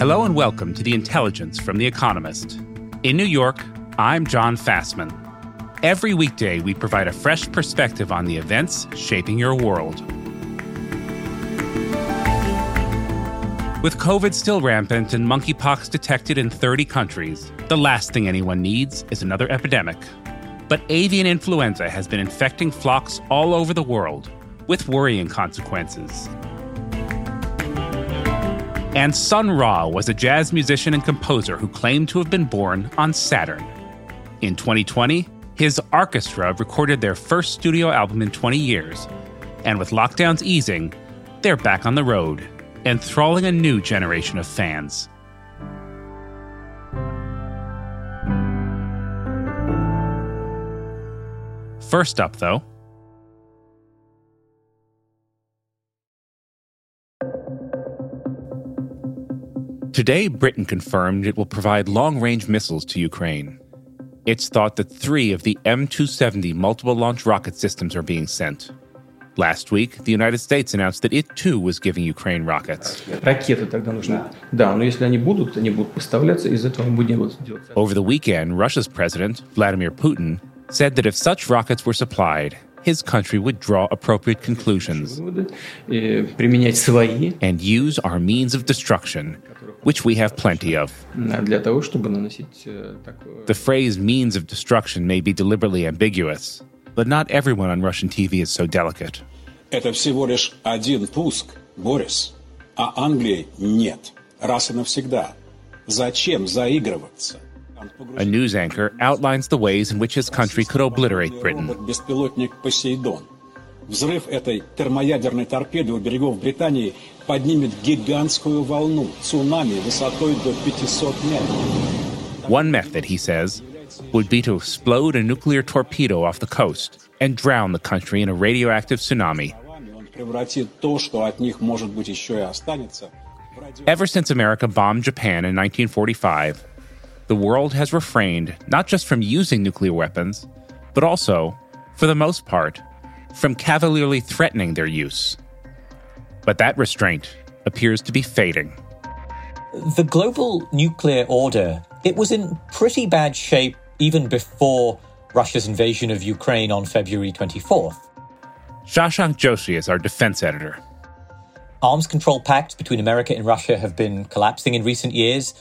Hello and welcome to The Intelligence from The Economist. In New York, I'm John Fasman. Every weekday, we provide a fresh perspective on the events shaping your world. With COVID still rampant and monkeypox detected in 30 countries, the last thing anyone needs is another epidemic. But avian influenza has been infecting flocks all over the world, with worrying consequences. And Sun Ra was a jazz musician and composer who claimed to have been born on Saturn. In 2020, his orchestra recorded their first studio album in 20 years, and with lockdowns easing, they're back on the road, enthralling a new generation of fans. First up, though, Today, Britain confirmed it will provide long range missiles to Ukraine. It's thought that three of the M270 multiple launch rocket systems are being sent. Last week, the United States announced that it too was giving Ukraine rockets. Over the weekend, Russia's president, Vladimir Putin, said that if such rockets were supplied, his country would draw appropriate conclusions and use our means of destruction, which we have plenty of. The phrase means of destruction may be deliberately ambiguous, but not everyone on Russian TV is so delicate. Это всего лишь один пуск, Борис, а Англии нет. Раз и навсегда. Зачем заигрываться? A news anchor outlines the ways in which his country could obliterate Britain. Беспилотник Посейдон. Взрыв этой термоядерной торпеды у берегов Британии поднимет гигантскую волну, цунами высотой до 500 метров. One method, he says, would be to explode a nuclear torpedo off the coast and drown the country in a radioactive tsunami. Он превратит то, что от них, может быть, еще и останется, Ever since America bombed Japan in 1945, the world has refrained not just from using nuclear weapons, but also, for the most part, from cavalierly threatening their use. But that restraint appears to be fading. The global nuclear order, it was in pretty bad shape even before Russia's invasion of Ukraine on February 24th. Shashank Joshi is our defense editor. Arms control pacts between America and Russia have been collapsing in recent years.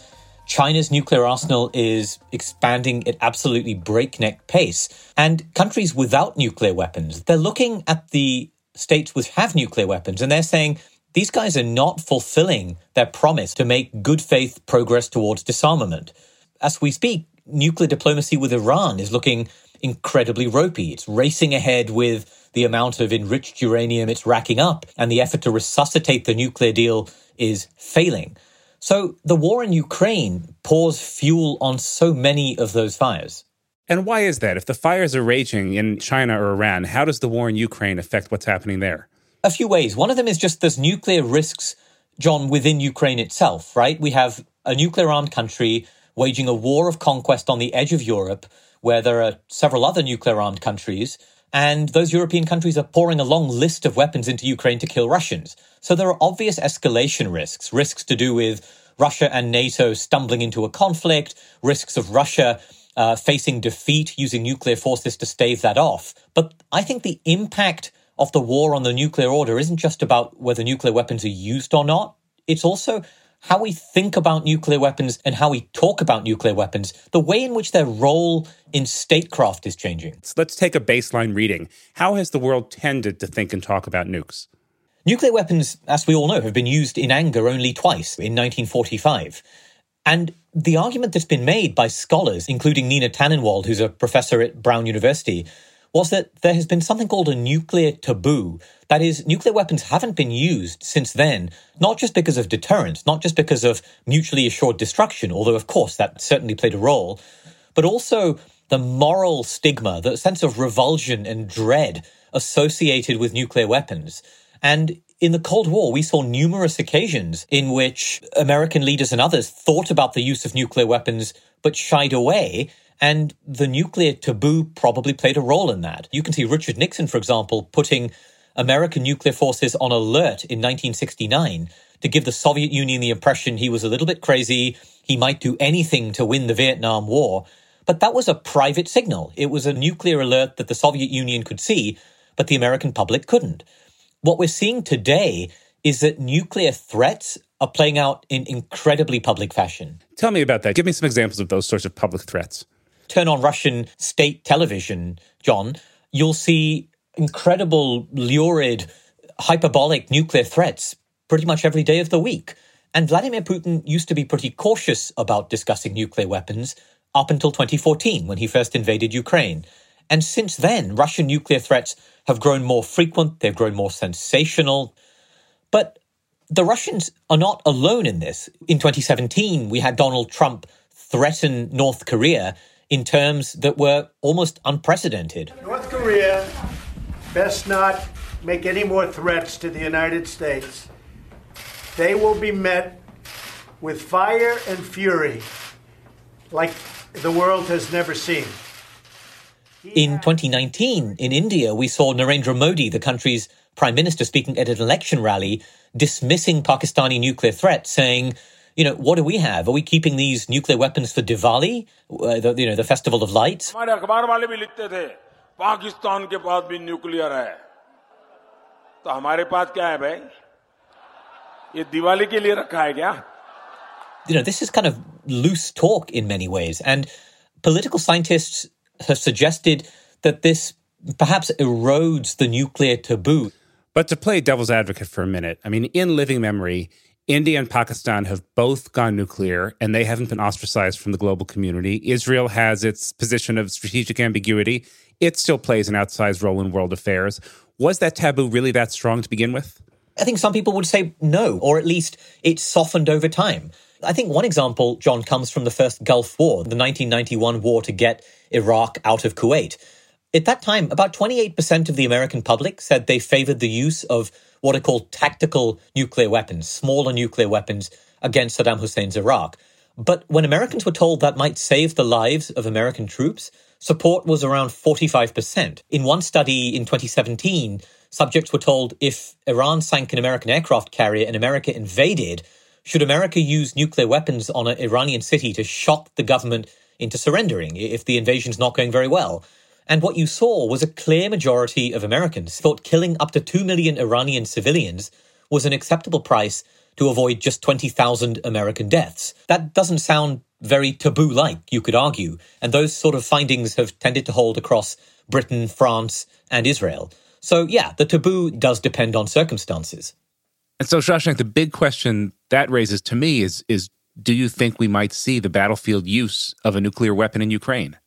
China's nuclear arsenal is expanding at absolutely breakneck pace. And countries without nuclear weapons, they're looking at the states which have nuclear weapons and they're saying these guys are not fulfilling their promise to make good faith progress towards disarmament. As we speak, nuclear diplomacy with Iran is looking incredibly ropey. It's racing ahead with the amount of enriched uranium it's racking up, and the effort to resuscitate the nuclear deal is failing. So the war in Ukraine pours fuel on so many of those fires. And why is that? If the fires are raging in China or Iran, how does the war in Ukraine affect what's happening there? A few ways. One of them is just there's nuclear risks, John, within Ukraine itself, right? We have a nuclear armed country waging a war of conquest on the edge of Europe, where there are several other nuclear armed countries. And those European countries are pouring a long list of weapons into Ukraine to kill Russians. So there are obvious escalation risks, risks to do with Russia and NATO stumbling into a conflict, risks of Russia uh, facing defeat using nuclear forces to stave that off. But I think the impact of the war on the nuclear order isn't just about whether nuclear weapons are used or not. It's also how we think about nuclear weapons and how we talk about nuclear weapons, the way in which their role in statecraft is changing. So let's take a baseline reading. How has the world tended to think and talk about nukes? Nuclear weapons, as we all know, have been used in anger only twice in 1945. And the argument that's been made by scholars, including Nina Tannenwald, who's a professor at Brown University, was that there has been something called a nuclear taboo. That is, nuclear weapons haven't been used since then, not just because of deterrence, not just because of mutually assured destruction, although of course that certainly played a role, but also the moral stigma, the sense of revulsion and dread associated with nuclear weapons. And in the Cold War, we saw numerous occasions in which American leaders and others thought about the use of nuclear weapons but shied away and the nuclear taboo probably played a role in that. You can see Richard Nixon, for example, putting American nuclear forces on alert in 1969 to give the Soviet Union the impression he was a little bit crazy, he might do anything to win the Vietnam War. But that was a private signal. It was a nuclear alert that the Soviet Union could see, but the American public couldn't. What we're seeing today is that nuclear threats are playing out in incredibly public fashion. Tell me about that. Give me some examples of those sorts of public threats turn on Russian state television, John, you'll see incredible, lurid, hyperbolic nuclear threats pretty much every day of the week. And Vladimir Putin used to be pretty cautious about discussing nuclear weapons up until 2014 when he first invaded Ukraine. And since then, Russian nuclear threats have grown more frequent, they've grown more sensational. But the Russians are not alone in this. In 2017, we had Donald Trump threaten North Korea in terms that were almost unprecedented. North Korea best not make any more threats to the United States. They will be met with fire and fury like the world has never seen. In 2019, in India, we saw Narendra Modi, the country's prime minister, speaking at an election rally, dismissing Pakistani nuclear threats, saying, you know, what do we have? Are we keeping these nuclear weapons for Diwali, uh, the, you know, the festival of lights? हमारे अखबार वाले भी लिखते थे पाकिस्तान के पास भी nuclear है तो हमारे पास क्या है भाई ये दिवाली के लिए रखा है क्या You know, this is kind of loose talk in many ways, and political scientists have suggested that this perhaps erodes the nuclear taboo. But to play devil's advocate for a minute, I mean, in living memory, India and Pakistan have both gone nuclear and they haven't been ostracized from the global community. Israel has its position of strategic ambiguity. It still plays an outsized role in world affairs. Was that taboo really that strong to begin with? I think some people would say no, or at least it's softened over time. I think one example, John, comes from the first Gulf War, the 1991 war to get Iraq out of Kuwait. At that time, about 28% of the American public said they favored the use of what are called tactical nuclear weapons, smaller nuclear weapons against Saddam Hussein's Iraq. But when Americans were told that might save the lives of American troops, support was around 45%. In one study in 2017, subjects were told if Iran sank an American aircraft carrier and America invaded, should America use nuclear weapons on an Iranian city to shock the government into surrendering if the invasion's not going very well? And what you saw was a clear majority of Americans thought killing up to 2 million Iranian civilians was an acceptable price to avoid just 20,000 American deaths. That doesn't sound very taboo like, you could argue. And those sort of findings have tended to hold across Britain, France, and Israel. So, yeah, the taboo does depend on circumstances. And so, Shashank, the big question that raises to me is, is do you think we might see the battlefield use of a nuclear weapon in Ukraine?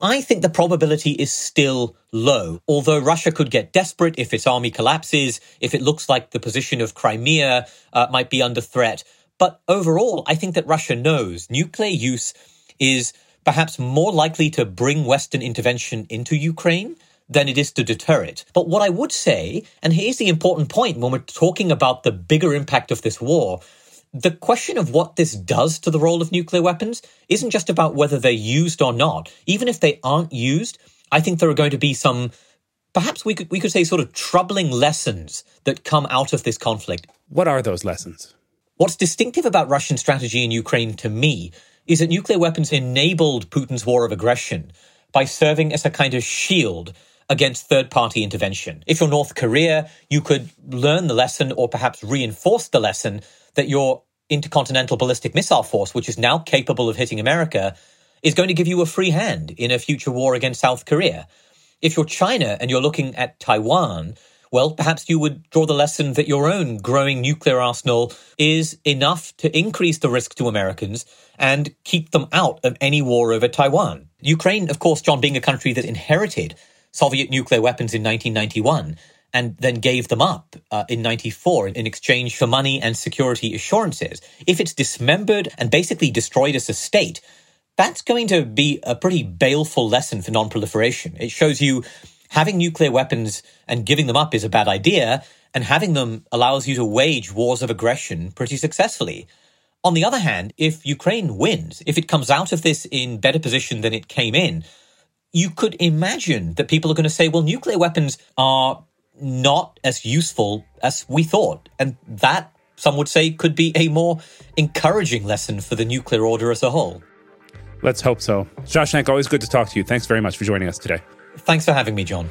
I think the probability is still low, although Russia could get desperate if its army collapses, if it looks like the position of Crimea uh, might be under threat. But overall, I think that Russia knows nuclear use is perhaps more likely to bring Western intervention into Ukraine than it is to deter it. But what I would say, and here's the important point when we're talking about the bigger impact of this war, the question of what this does to the role of nuclear weapons isn't just about whether they're used or not. Even if they aren't used, I think there are going to be some, perhaps we could, we could say, sort of troubling lessons that come out of this conflict. What are those lessons? What's distinctive about Russian strategy in Ukraine to me is that nuclear weapons enabled Putin's war of aggression by serving as a kind of shield against third party intervention. If you're North Korea, you could learn the lesson or perhaps reinforce the lesson that your intercontinental ballistic missile force, which is now capable of hitting America, is going to give you a free hand in a future war against South Korea. If you're China and you're looking at Taiwan, well, perhaps you would draw the lesson that your own growing nuclear arsenal is enough to increase the risk to Americans and keep them out of any war over Taiwan. Ukraine, of course, John, being a country that inherited Soviet nuclear weapons in 1991 and then gave them up uh, in 94 in exchange for money and security assurances. If it's dismembered and basically destroyed as a state, that's going to be a pretty baleful lesson for nonproliferation. It shows you having nuclear weapons and giving them up is a bad idea, and having them allows you to wage wars of aggression pretty successfully. On the other hand, if Ukraine wins, if it comes out of this in better position than it came in, you could imagine that people are going to say, well, nuclear weapons are not as useful as we thought. And that, some would say, could be a more encouraging lesson for the nuclear order as a whole. Let's hope so. Shashank, always good to talk to you. Thanks very much for joining us today. Thanks for having me, John.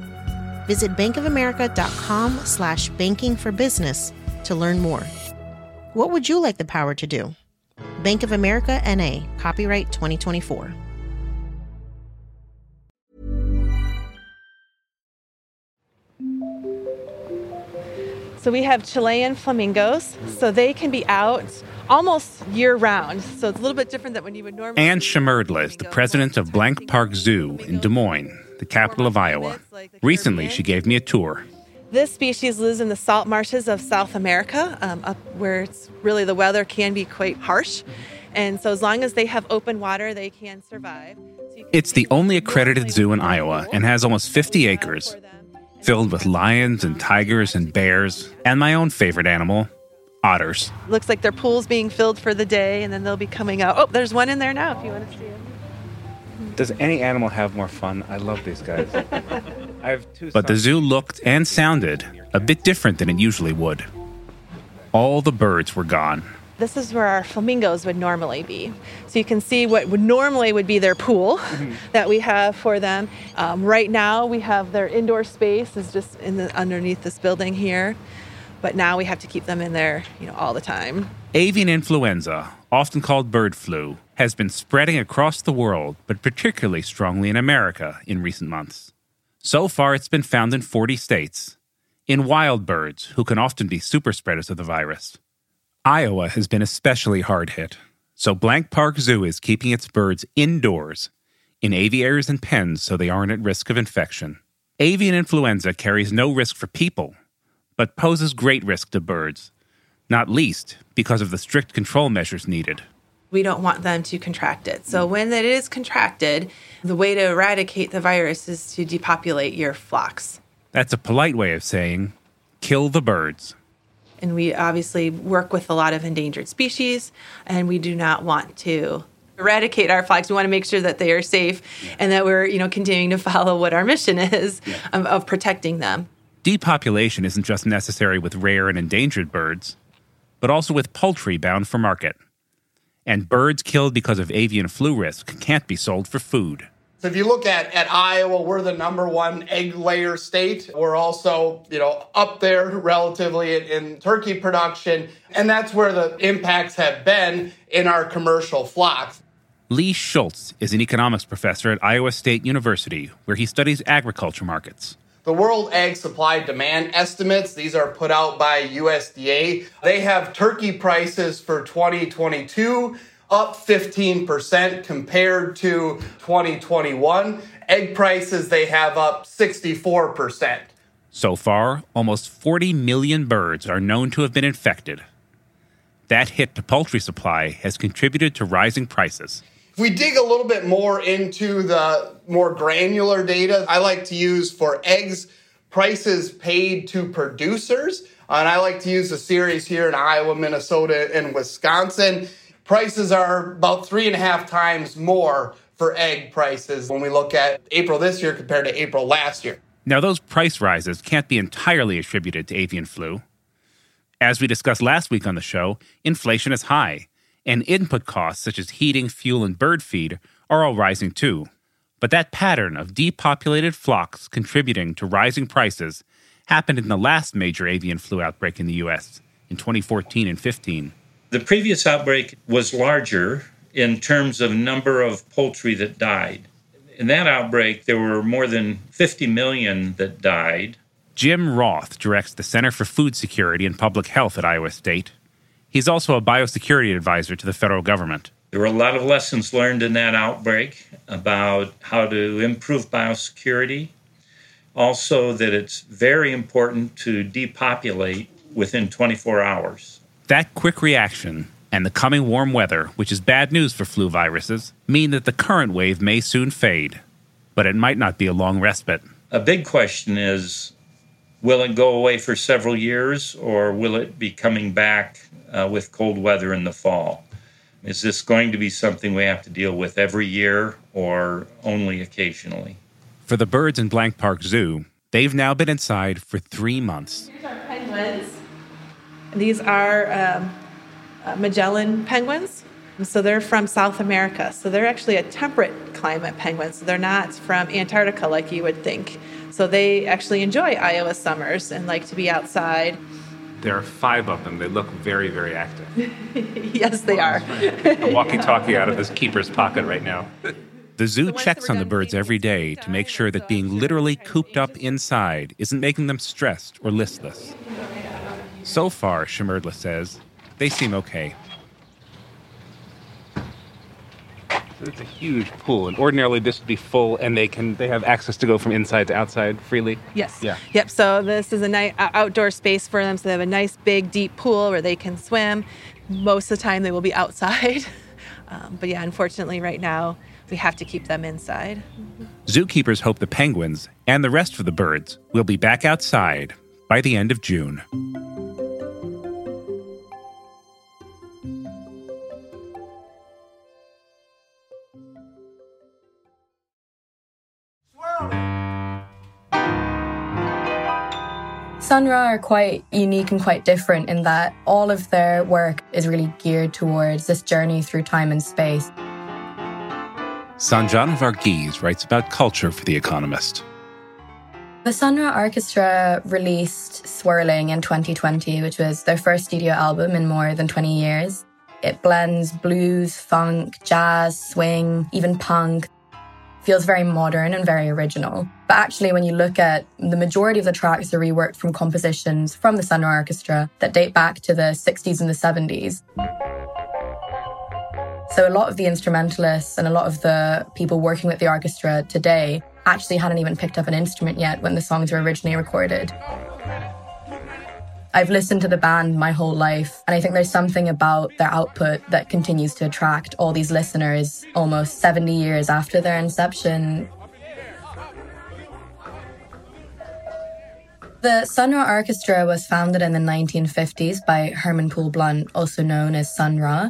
Visit bankofamerica.com slash banking for business to learn more. What would you like the power to do? Bank of America NA, copyright 2024. So we have Chilean flamingos, so they can be out almost year round. So it's a little bit different than when you would normally. Anne Shimerdla is the president of Blank Park Zoo in Des Moines, the capital of Iowa. Recently, she gave me a tour. This species lives in the salt marshes of South America, um, up where it's really the weather can be quite harsh. And so, as long as they have open water, they can survive. So it's the only accredited zoo in Iowa and has almost 50 acres, filled with lions and tigers and bears, and my own favorite animal, otters. Looks like their pool's being filled for the day, and then they'll be coming out. Oh, there's one in there now if you want to see him. Does any animal have more fun? I love these guys. I have two. But the zoo looked and sounded a bit different than it usually would. All the birds were gone. This is where our flamingos would normally be. So you can see what would normally would be their pool mm-hmm. that we have for them. Um, right now we have their indoor space is just in the underneath this building here. But now we have to keep them in there, you know, all the time. Avian influenza, often called bird flu, has been spreading across the world, but particularly strongly in America in recent months. So far, it's been found in 40 states, in wild birds, who can often be super spreaders of the virus. Iowa has been especially hard hit, so Blank Park Zoo is keeping its birds indoors, in aviaries and pens so they aren't at risk of infection. Avian influenza carries no risk for people, but poses great risk to birds, not least because of the strict control measures needed we don't want them to contract it. So when it is contracted, the way to eradicate the virus is to depopulate your flocks. That's a polite way of saying kill the birds. And we obviously work with a lot of endangered species, and we do not want to eradicate our flocks. We want to make sure that they are safe yeah. and that we're, you know, continuing to follow what our mission is yeah. of, of protecting them. Depopulation isn't just necessary with rare and endangered birds, but also with poultry bound for market and birds killed because of avian flu risk can't be sold for food. So if you look at, at Iowa, we're the number one egg layer state. We're also, you know, up there relatively in, in turkey production. And that's where the impacts have been in our commercial flocks. Lee Schulz is an economics professor at Iowa State University, where he studies agriculture markets. The World Ag Supply Demand Estimates, these are put out by USDA. They have turkey prices for 2022 up 15% compared to 2021. Egg prices they have up 64%. So far, almost 40 million birds are known to have been infected. That hit to poultry supply has contributed to rising prices. If we dig a little bit more into the more granular data, I like to use for eggs prices paid to producers. And I like to use a series here in Iowa, Minnesota, and Wisconsin. Prices are about three and a half times more for egg prices when we look at April this year compared to April last year. Now, those price rises can't be entirely attributed to avian flu. As we discussed last week on the show, inflation is high, and input costs such as heating, fuel, and bird feed are all rising too. But that pattern of depopulated flocks contributing to rising prices happened in the last major avian flu outbreak in the U.S. in 2014 and 15. The previous outbreak was larger in terms of number of poultry that died. In that outbreak, there were more than 50 million that died, Jim Roth directs the Center for Food Security and Public Health at Iowa State. He's also a biosecurity advisor to the federal government. There were a lot of lessons learned in that outbreak about how to improve biosecurity. Also, that it's very important to depopulate within 24 hours. That quick reaction and the coming warm weather, which is bad news for flu viruses, mean that the current wave may soon fade. But it might not be a long respite. A big question is Will it go away for several years or will it be coming back uh, with cold weather in the fall? Is this going to be something we have to deal with every year or only occasionally? For the birds in Blank Park Zoo, they've now been inside for three months. These are penguins. These are um, uh, Magellan penguins. So they're from South America. So they're actually a temperate climate penguin. So they're not from Antarctica like you would think. So they actually enjoy Iowa summers and like to be outside. There are five of them. They look very, very active. yes, they are. a walkie talkie out of this keeper's pocket right now. The zoo checks on the birds every day to make sure that being literally cooped up inside isn't making them stressed or listless. So far, Shimerdla says, they seem okay. It's a huge pool, and ordinarily this would be full, and they can they have access to go from inside to outside freely. Yes. Yeah. Yep. So this is a nice outdoor space for them. So they have a nice big deep pool where they can swim. Most of the time they will be outside, um, but yeah, unfortunately, right now we have to keep them inside. Zookeepers hope the penguins and the rest of the birds will be back outside by the end of June. Sun Ra are quite unique and quite different in that all of their work is really geared towards this journey through time and space. Sanjana Varghese writes about culture for The Economist. The Sun Ra Orchestra released Swirling in 2020, which was their first studio album in more than 20 years. It blends blues, funk, jazz, swing, even punk, feels very modern and very original. But actually, when you look at the majority of the tracks are reworked from compositions from the Sun Ra Orchestra that date back to the 60s and the 70s. So a lot of the instrumentalists and a lot of the people working with the orchestra today actually hadn't even picked up an instrument yet when the songs were originally recorded. I've listened to the band my whole life, and I think there's something about their output that continues to attract all these listeners almost 70 years after their inception. The Sun Ra Orchestra was founded in the 1950s by Herman Poole Blount, also known as Sun Ra.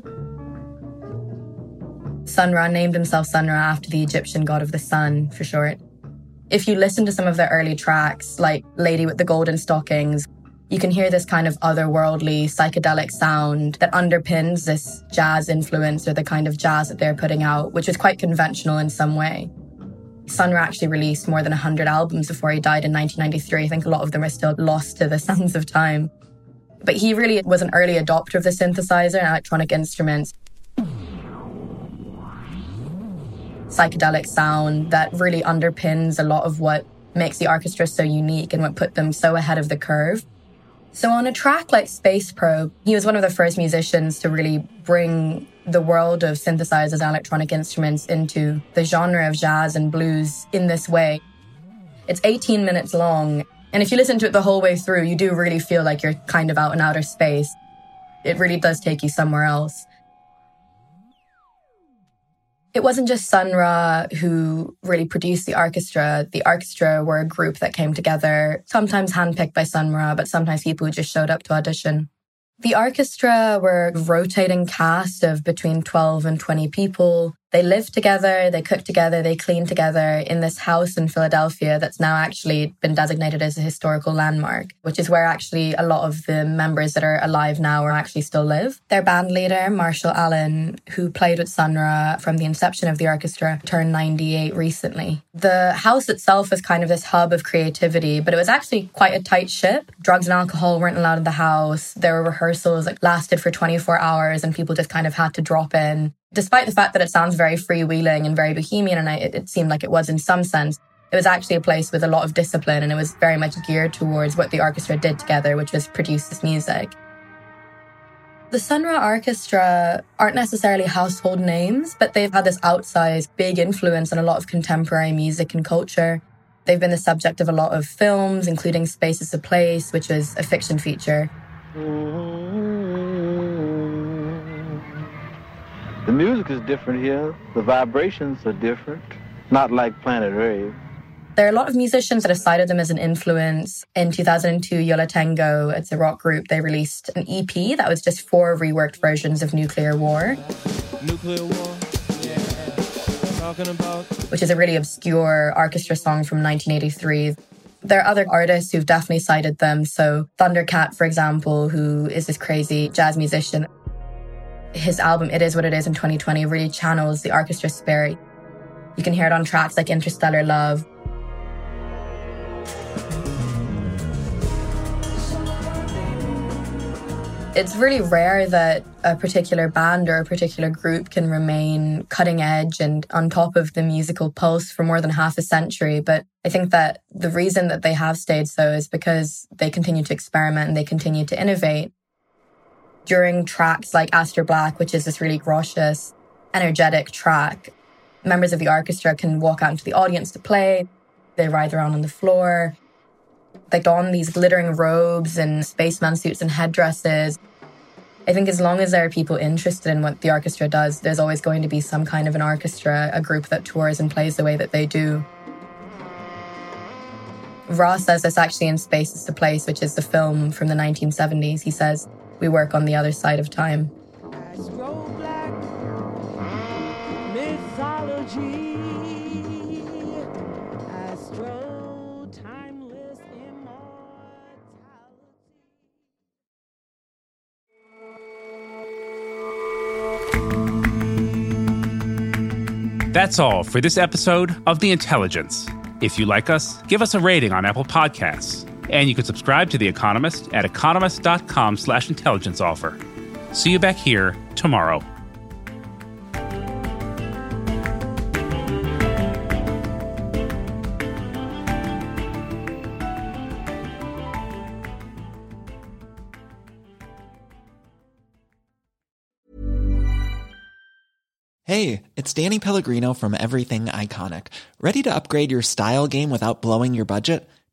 Sun Ra named himself Sun Ra after the Egyptian god of the sun, for short. If you listen to some of their early tracks, like Lady with the Golden Stockings, you can hear this kind of otherworldly psychedelic sound that underpins this jazz influence or the kind of jazz that they're putting out, which is quite conventional in some way. Sun actually released more than 100 albums before he died in 1993. I think a lot of them are still lost to the sands of time. But he really was an early adopter of the synthesizer and electronic instruments. Psychedelic sound that really underpins a lot of what makes the orchestra so unique and what put them so ahead of the curve. So on a track like Space Probe, he was one of the first musicians to really bring the world of synthesizers and electronic instruments into the genre of jazz and blues in this way. It's 18 minutes long, and if you listen to it the whole way through, you do really feel like you're kind of out in outer space. It really does take you somewhere else. It wasn't just Sun Ra who really produced the orchestra. The orchestra were a group that came together, sometimes handpicked by Sun Ra, but sometimes people who just showed up to audition. The orchestra were a rotating cast of between 12 and 20 people. They live together, they cook together, they clean together in this house in Philadelphia that's now actually been designated as a historical landmark, which is where actually a lot of the members that are alive now are actually still live. Their band leader, Marshall Allen, who played with Sun Ra from the inception of the orchestra, turned 98 recently. The house itself was kind of this hub of creativity, but it was actually quite a tight ship. Drugs and alcohol weren't allowed in the house. There were rehearsals that lasted for 24 hours and people just kind of had to drop in despite the fact that it sounds very freewheeling and very bohemian, and it, it seemed like it was in some sense, it was actually a place with a lot of discipline and it was very much geared towards what the orchestra did together, which was produce this music. The Sun Ra Orchestra aren't necessarily household names, but they've had this outsized big influence on a lot of contemporary music and culture. They've been the subject of a lot of films, including Space Is the Place, which was a fiction feature. The music is different here. The vibrations are different, not like Planet Rave. There are a lot of musicians that have cited them as an influence. In 2002, Yo La Tengo, it's a rock group, they released an EP that was just four reworked versions of Nuclear War. Nuclear War. Which is a really obscure orchestra song from 1983. There are other artists who've definitely cited them. So, Thundercat, for example, who is this crazy jazz musician his album It Is What It Is in 2020 really channels the orchestra spirit. You can hear it on tracks like Interstellar Love. It's really rare that a particular band or a particular group can remain cutting edge and on top of the musical pulse for more than half a century. But I think that the reason that they have stayed so is because they continue to experiment and they continue to innovate during tracks like Astro Black, which is this really gracious, energetic track, members of the orchestra can walk out into the audience to play. They ride around on the floor. They don these glittering robes and spaceman suits and headdresses. I think as long as there are people interested in what the orchestra does, there's always going to be some kind of an orchestra, a group that tours and plays the way that they do. Ross says this actually in Space Is the Place, which is the film from the 1970s. He says, we work on the other side of time. That's all for this episode of The Intelligence. If you like us, give us a rating on Apple Podcasts. And you can subscribe to The Economist at economist.com slash intelligence offer. See you back here tomorrow. Hey, it's Danny Pellegrino from Everything Iconic. Ready to upgrade your style game without blowing your budget?